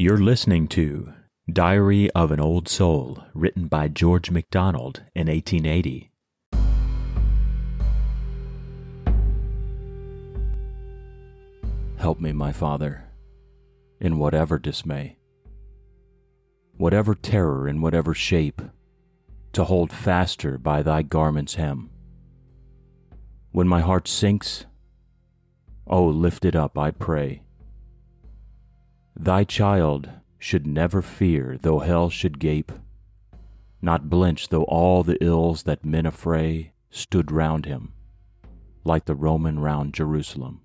You're listening to Diary of an Old Soul, written by George MacDonald in 1880. Help me, my Father, in whatever dismay, whatever terror in whatever shape, to hold faster by thy garment's hem. When my heart sinks, oh, lift it up, I pray. Thy child should never fear though hell should gape, not blench though all the ills that men affray stood round him, like the Roman round Jerusalem.